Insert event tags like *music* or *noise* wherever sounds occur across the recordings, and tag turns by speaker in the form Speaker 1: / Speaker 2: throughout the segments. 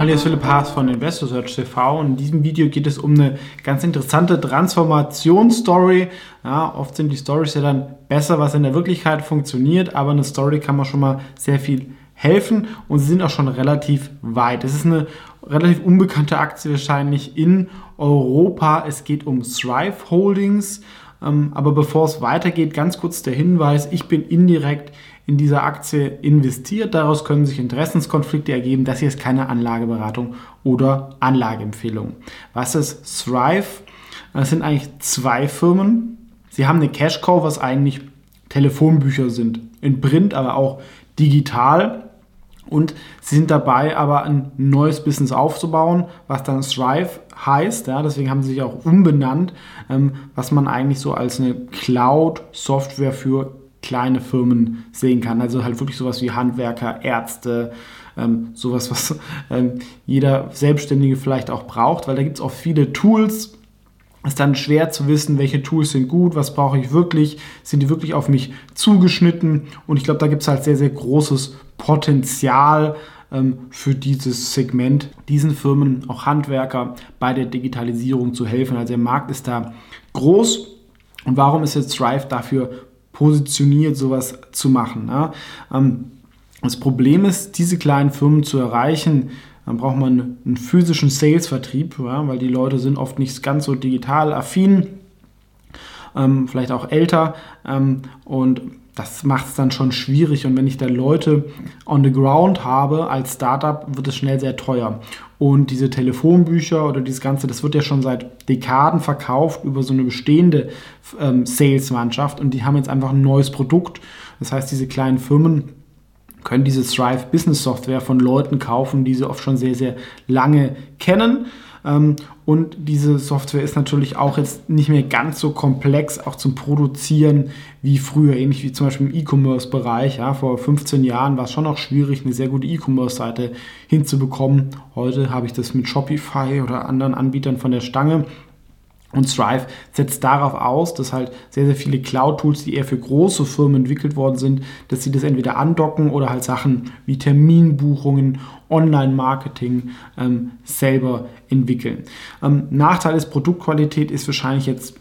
Speaker 1: Hallo, hier ist Philipp Haas von Investor Search TV in diesem Video geht es um eine ganz interessante Transformationsstory. Ja, oft sind die Stories ja dann besser, was in der Wirklichkeit funktioniert, aber eine Story kann man schon mal sehr viel helfen und sie sind auch schon relativ weit. Es ist eine relativ unbekannte Aktie wahrscheinlich in Europa. Es geht um Thrive Holdings. Ähm, aber bevor es weitergeht, ganz kurz der Hinweis, ich bin indirekt in dieser Aktie investiert. Daraus können sich Interessenskonflikte ergeben. Das hier ist keine Anlageberatung oder Anlageempfehlung. Was ist Thrive? Das sind eigentlich zwei Firmen. Sie haben eine Cash Cow, was eigentlich Telefonbücher sind. In Print, aber auch digital. Und sie sind dabei, aber ein neues Business aufzubauen, was dann Thrive heißt. Ja, deswegen haben sie sich auch umbenannt, ähm, was man eigentlich so als eine Cloud-Software für kleine Firmen sehen kann. Also halt wirklich sowas wie Handwerker, Ärzte, ähm, sowas, was ähm, jeder Selbstständige vielleicht auch braucht, weil da gibt es auch viele Tools. Es ist dann schwer zu wissen, welche Tools sind gut, was brauche ich wirklich, sind die wirklich auf mich zugeschnitten und ich glaube, da gibt es halt sehr, sehr großes Potenzial ähm, für dieses Segment, diesen Firmen, auch Handwerker, bei der Digitalisierung zu helfen. Also der Markt ist da groß und warum ist jetzt Thrive dafür positioniert, sowas zu machen. Ja. Ähm, das Problem ist, diese kleinen Firmen zu erreichen, dann braucht man einen physischen Sales-Vertrieb, ja, weil die Leute sind oft nicht ganz so digital affin, ähm, vielleicht auch älter ähm, und das macht es dann schon schwierig. Und wenn ich da Leute on the ground habe als Startup, wird es schnell sehr teuer. Und diese Telefonbücher oder dieses Ganze, das wird ja schon seit Dekaden verkauft über so eine bestehende ähm, Sales-Mannschaft. Und die haben jetzt einfach ein neues Produkt. Das heißt, diese kleinen Firmen können diese Thrive Business Software von Leuten kaufen, die sie oft schon sehr, sehr lange kennen. Ähm, und diese Software ist natürlich auch jetzt nicht mehr ganz so komplex, auch zum Produzieren wie früher, ähnlich wie zum Beispiel im E-Commerce-Bereich. Ja, vor 15 Jahren war es schon auch schwierig, eine sehr gute E-Commerce-Seite hinzubekommen. Heute habe ich das mit Shopify oder anderen Anbietern von der Stange. Und Strive setzt darauf aus, dass halt sehr, sehr viele Cloud-Tools, die eher für große Firmen entwickelt worden sind, dass sie das entweder andocken oder halt Sachen wie Terminbuchungen, Online-Marketing ähm, selber entwickeln. Ähm, Nachteil ist, Produktqualität ist wahrscheinlich jetzt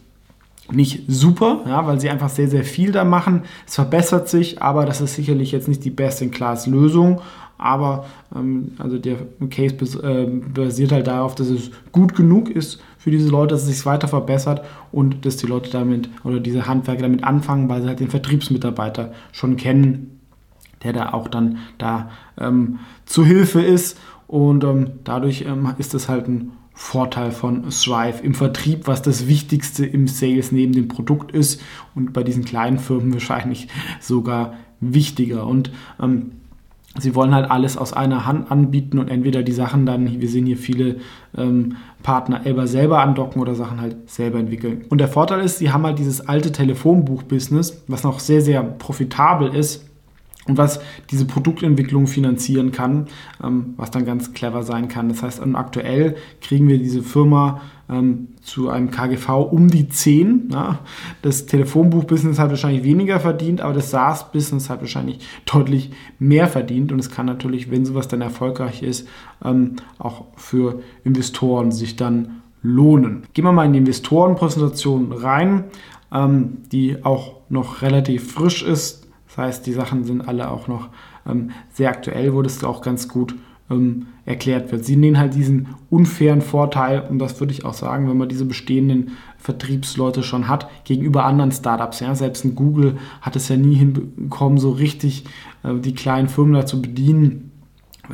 Speaker 1: nicht super, ja, weil sie einfach sehr, sehr viel da machen. Es verbessert sich, aber das ist sicherlich jetzt nicht die Best-in-Class-Lösung. Aber ähm, also der Case äh, basiert halt darauf, dass es gut genug ist für diese Leute, dass es sich weiter verbessert und dass die Leute damit oder diese Handwerker damit anfangen, weil sie halt den Vertriebsmitarbeiter schon kennen, der da auch dann da ähm, zu Hilfe ist. Und ähm, dadurch ähm, ist es halt ein Vorteil von Thrive im Vertrieb, was das Wichtigste im Sales neben dem Produkt ist und bei diesen kleinen Firmen *laughs* wahrscheinlich sogar wichtiger. Und ähm, sie wollen halt alles aus einer Hand anbieten und entweder die Sachen dann, wir sehen hier viele ähm, Partner selber, selber andocken oder Sachen halt selber entwickeln. Und der Vorteil ist, sie haben halt dieses alte Telefonbuch-Business, was noch sehr, sehr profitabel ist und was diese Produktentwicklung finanzieren kann, ähm, was dann ganz clever sein kann. Das heißt, aktuell kriegen wir diese Firma ähm, zu einem KGV um die 10. Ja. Das Telefonbuch-Business hat wahrscheinlich weniger verdient, aber das SaaS-Business hat wahrscheinlich deutlich mehr verdient. Und es kann natürlich, wenn sowas dann erfolgreich ist, ähm, auch für Investoren sich dann lohnen. Gehen wir mal in die Investorenpräsentation rein, die auch noch relativ frisch ist. Das heißt, die Sachen sind alle auch noch ähm, sehr aktuell, wo das auch ganz gut ähm, erklärt wird. Sie nehmen halt diesen unfairen Vorteil, und das würde ich auch sagen, wenn man diese bestehenden Vertriebsleute schon hat, gegenüber anderen Startups. Ja? Selbst ein Google hat es ja nie hinbekommen, so richtig äh, die kleinen Firmen dazu bedienen.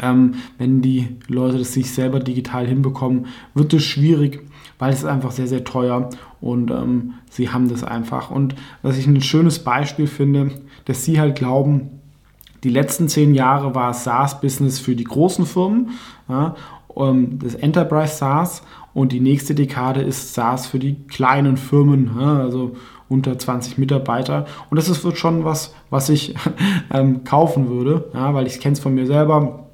Speaker 1: Ähm, wenn die Leute das sich selber digital hinbekommen, wird es schwierig, weil es ist einfach sehr, sehr teuer und ähm, sie haben das einfach. Und was ich ein schönes Beispiel finde, dass sie halt glauben, die letzten zehn Jahre war SaaS-Business für die großen Firmen, ja, das Enterprise SaaS und die nächste Dekade ist SaaS für die kleinen Firmen, ja, also unter 20 Mitarbeiter. Und das ist, wird schon was, was ich *laughs* ähm, kaufen würde, ja, weil ich kenne es von mir selber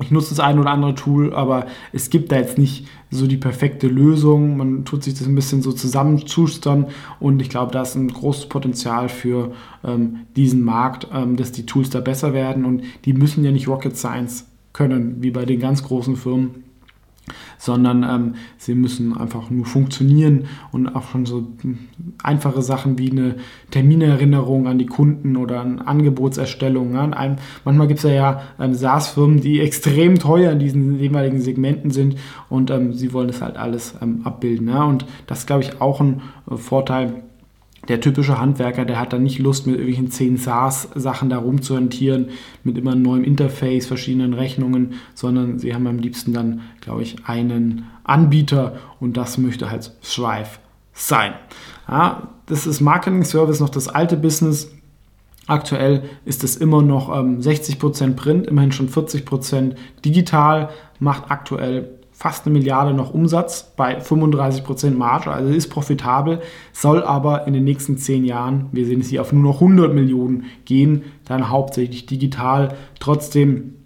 Speaker 1: ich nutze das ein oder andere Tool, aber es gibt da jetzt nicht so die perfekte Lösung. Man tut sich das ein bisschen so zusammenzustern und ich glaube, da ist ein großes Potenzial für ähm, diesen Markt, ähm, dass die Tools da besser werden und die müssen ja nicht Rocket Science können, wie bei den ganz großen Firmen sondern ähm, sie müssen einfach nur funktionieren und auch schon so einfache Sachen wie eine Terminerinnerung an die Kunden oder eine Angebotserstellung. Ja. Ein, manchmal gibt es ja, ja ähm, SaaS-Firmen, die extrem teuer in diesen jeweiligen Segmenten sind und ähm, sie wollen das halt alles ähm, abbilden. Ja. Und das ist, glaube ich, auch ein äh, Vorteil der typische Handwerker, der hat dann nicht Lust, mit irgendwelchen 10 SaaS-Sachen da rumzuhantieren, mit immer einem neuen Interface, verschiedenen Rechnungen, sondern sie haben am liebsten dann, glaube ich, einen Anbieter und das möchte halt Thrive sein. Ja, das ist Marketing Service noch das alte Business. Aktuell ist es immer noch ähm, 60% Print, immerhin schon 40% digital, macht aktuell fast eine Milliarde noch Umsatz bei 35% Marge, also ist profitabel, soll aber in den nächsten 10 Jahren, wir sehen es hier, auf nur noch 100 Millionen gehen, dann hauptsächlich digital. Trotzdem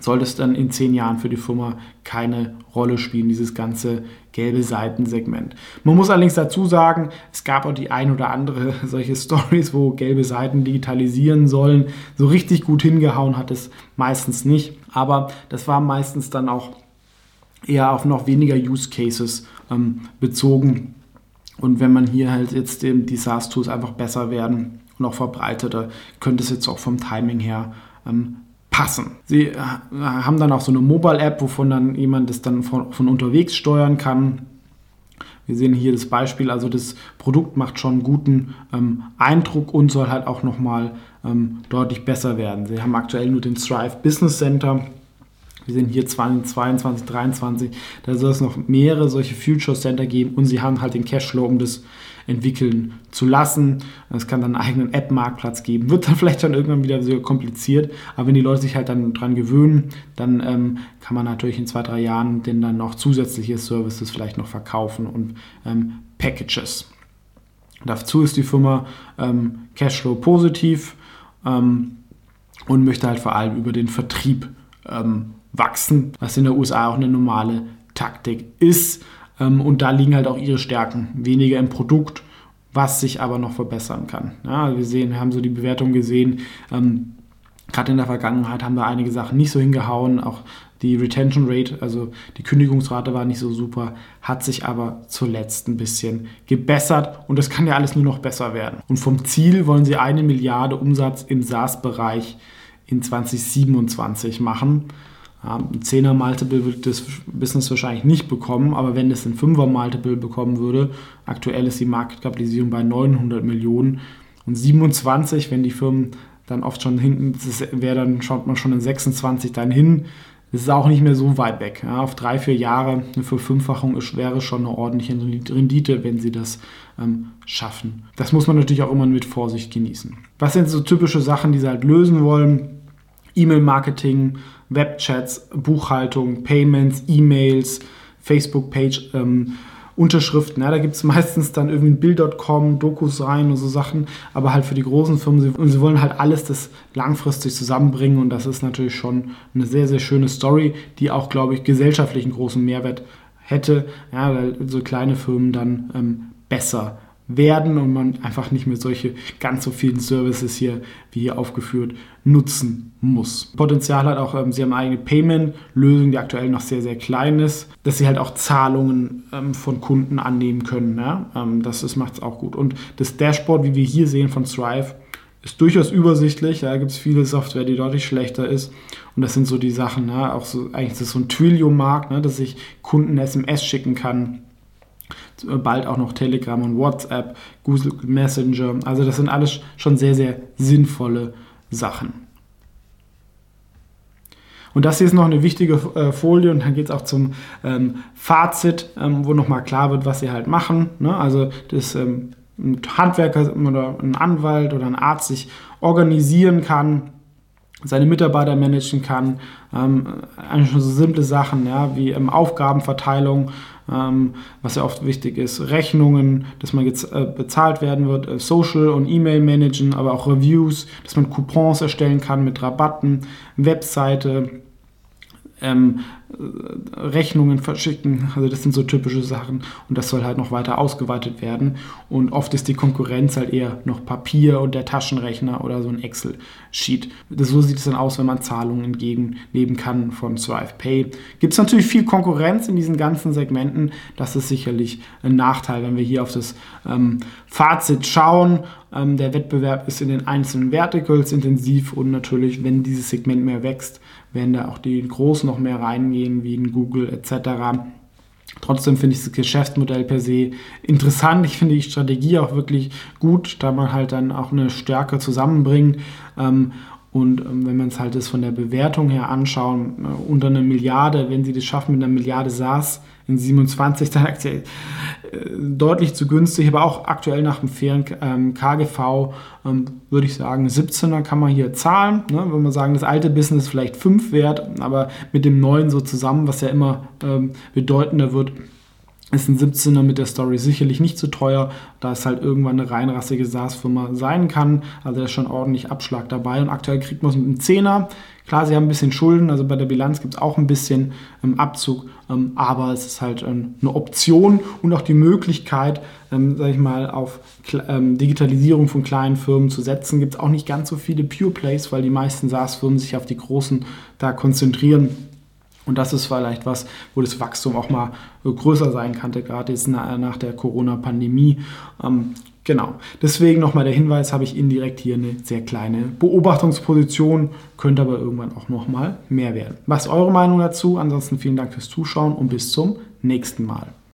Speaker 1: sollte es dann in 10 Jahren für die Firma keine Rolle spielen, dieses ganze gelbe Seitensegment. Man muss allerdings dazu sagen, es gab auch die ein oder andere *laughs* solche Stories, wo gelbe Seiten digitalisieren sollen. So richtig gut hingehauen hat es meistens nicht, aber das war meistens dann auch eher auf noch weniger Use Cases ähm, bezogen. Und wenn man hier halt jetzt den, die SaaS-Tools einfach besser werden und auch verbreiteter, könnte es jetzt auch vom Timing her ähm, passen. Sie äh, haben dann auch so eine Mobile-App, wovon dann jemand das dann von, von unterwegs steuern kann. Wir sehen hier das Beispiel, also das Produkt macht schon einen guten ähm, Eindruck und soll halt auch nochmal ähm, deutlich besser werden. Sie haben aktuell nur den Thrive Business Center wir sind hier 2022, 2023, da soll es noch mehrere solche Future Center geben und sie haben halt den Cashflow, um das entwickeln zu lassen. Es kann dann einen eigenen App-Marktplatz geben. Wird dann *laughs* vielleicht dann irgendwann wieder sehr kompliziert, aber wenn die Leute sich halt dann dran gewöhnen, dann ähm, kann man natürlich in zwei, drei Jahren denn dann noch zusätzliche Services vielleicht noch verkaufen und ähm, Packages. Dazu ist die Firma ähm, Cashflow positiv ähm, und möchte halt vor allem über den Vertrieb ähm, wachsen, was in der USA auch eine normale Taktik ist. Ähm, und da liegen halt auch ihre Stärken. Weniger im Produkt, was sich aber noch verbessern kann. Ja, wir sehen, haben so die Bewertung gesehen. Ähm, Gerade in der Vergangenheit haben da einige Sachen nicht so hingehauen. Auch die Retention Rate, also die Kündigungsrate war nicht so super, hat sich aber zuletzt ein bisschen gebessert und das kann ja alles nur noch besser werden. Und vom Ziel wollen sie eine Milliarde Umsatz im SaaS-Bereich in 2027 machen. Ein 10er Multiple wird das Business wahrscheinlich nicht bekommen, aber wenn es ein 5er Multiple bekommen würde, aktuell ist die Marktkapitalisierung bei 900 Millionen und 27, wenn die Firmen dann oft schon hinten, wäre dann schaut man schon in 26 dann hin, das ist auch nicht mehr so weit weg. Ja, auf drei, vier Jahre eine Verfünffachung ist, wäre schon eine ordentliche Rendite, wenn sie das ähm, schaffen. Das muss man natürlich auch immer mit Vorsicht genießen. Was sind so typische Sachen, die sie halt lösen wollen? E-Mail-Marketing, Webchats, Buchhaltung, Payments, E-Mails, Facebook-Page, ähm, Unterschriften. Ja, da gibt es *laughs* meistens dann irgendwie Bild.com, Dokus rein und so Sachen, aber halt für die großen Firmen, sie, sie wollen halt alles das langfristig zusammenbringen und das ist natürlich schon eine sehr, sehr schöne Story, die auch, glaube ich, gesellschaftlich einen großen Mehrwert hätte, ja, weil so kleine Firmen dann ähm, besser werden und man einfach nicht mehr solche ganz so vielen Services hier, wie hier aufgeführt, nutzen muss. Potenzial hat auch, ähm, sie haben eigene Payment-Lösung, die aktuell noch sehr, sehr klein ist, dass sie halt auch Zahlungen ähm, von Kunden annehmen können. Ja? Ähm, das macht es auch gut. Und das Dashboard, wie wir hier sehen von Strive, ist durchaus übersichtlich. Da gibt es viele Software, die deutlich schlechter ist. Und das sind so die Sachen, ja? auch so, eigentlich ist das so ein Twilio-Markt, ne? dass ich Kunden SMS schicken kann bald auch noch Telegram und WhatsApp, Google Messenger. Also das sind alles schon sehr, sehr sinnvolle Sachen. Und das hier ist noch eine wichtige äh, Folie und dann geht es auch zum ähm, Fazit, ähm, wo nochmal klar wird, was sie halt machen. Ne? Also dass ähm, ein Handwerker oder ein Anwalt oder ein Arzt sich organisieren kann, seine Mitarbeiter managen kann. Ähm, eigentlich schon so simple Sachen, ja, wie ähm, Aufgabenverteilung, ähm, was ja oft wichtig ist, Rechnungen, dass man jetzt äh, bezahlt werden wird, äh, Social und E-Mail managen, aber auch Reviews, dass man Coupons erstellen kann mit Rabatten, Webseite, ähm, äh, Rechnungen verschicken. Also das sind so typische Sachen und das soll halt noch weiter ausgeweitet werden. Und oft ist die Konkurrenz halt eher noch Papier und der Taschenrechner oder so ein Excel-Sheet. So sieht es dann aus, wenn man Zahlungen entgegennehmen kann von Thrive Pay. Gibt es natürlich viel Konkurrenz in diesen ganzen Segmenten. Das ist sicherlich ein Nachteil, wenn wir hier auf das ähm, Fazit schauen. Ähm, der Wettbewerb ist in den einzelnen Verticals intensiv und natürlich, wenn dieses Segment mehr wächst, werden da auch die Großen noch mehr reingehen, wie in Google etc. Trotzdem finde ich das Geschäftsmodell per se interessant. Ich finde die Strategie auch wirklich gut, da man halt dann auch eine Stärke zusammenbringt. Ähm, und ähm, wenn man es halt das von der Bewertung her anschauen, äh, unter einer Milliarde, wenn sie das schaffen mit einer Milliarde SaaS in 27, dann aktuell äh, deutlich zu günstig, aber auch aktuell nach dem fairen ähm, KGV ähm, würde ich sagen, 17er kann man hier zahlen. Ne? Wenn man sagen, das alte Business ist vielleicht 5 wert, aber mit dem neuen so zusammen, was ja immer ähm, bedeutender wird, ist ein 17er mit der Story sicherlich nicht zu so teuer, da es halt irgendwann eine reinrassige SaaS-Firma sein kann. Also da ist schon ordentlich Abschlag dabei und aktuell kriegt man es mit einem 10er. Klar, sie haben ein bisschen Schulden, also bei der Bilanz gibt es auch ein bisschen ähm, Abzug, ähm, aber es ist halt ähm, eine Option und auch die Möglichkeit, ähm, sage ich mal, auf ähm, Digitalisierung von kleinen Firmen zu setzen. Gibt es auch nicht ganz so viele Pure Plays, weil die meisten SaaS-Firmen sich auf die großen da konzentrieren. Und das ist vielleicht was, wo das Wachstum auch mal größer sein könnte, gerade jetzt nach der Corona-Pandemie. Ähm, genau. Deswegen nochmal der Hinweis, habe ich indirekt hier eine sehr kleine Beobachtungsposition, könnte aber irgendwann auch nochmal mehr werden. Was ist eure Meinung dazu? Ansonsten vielen Dank fürs Zuschauen und bis zum nächsten Mal.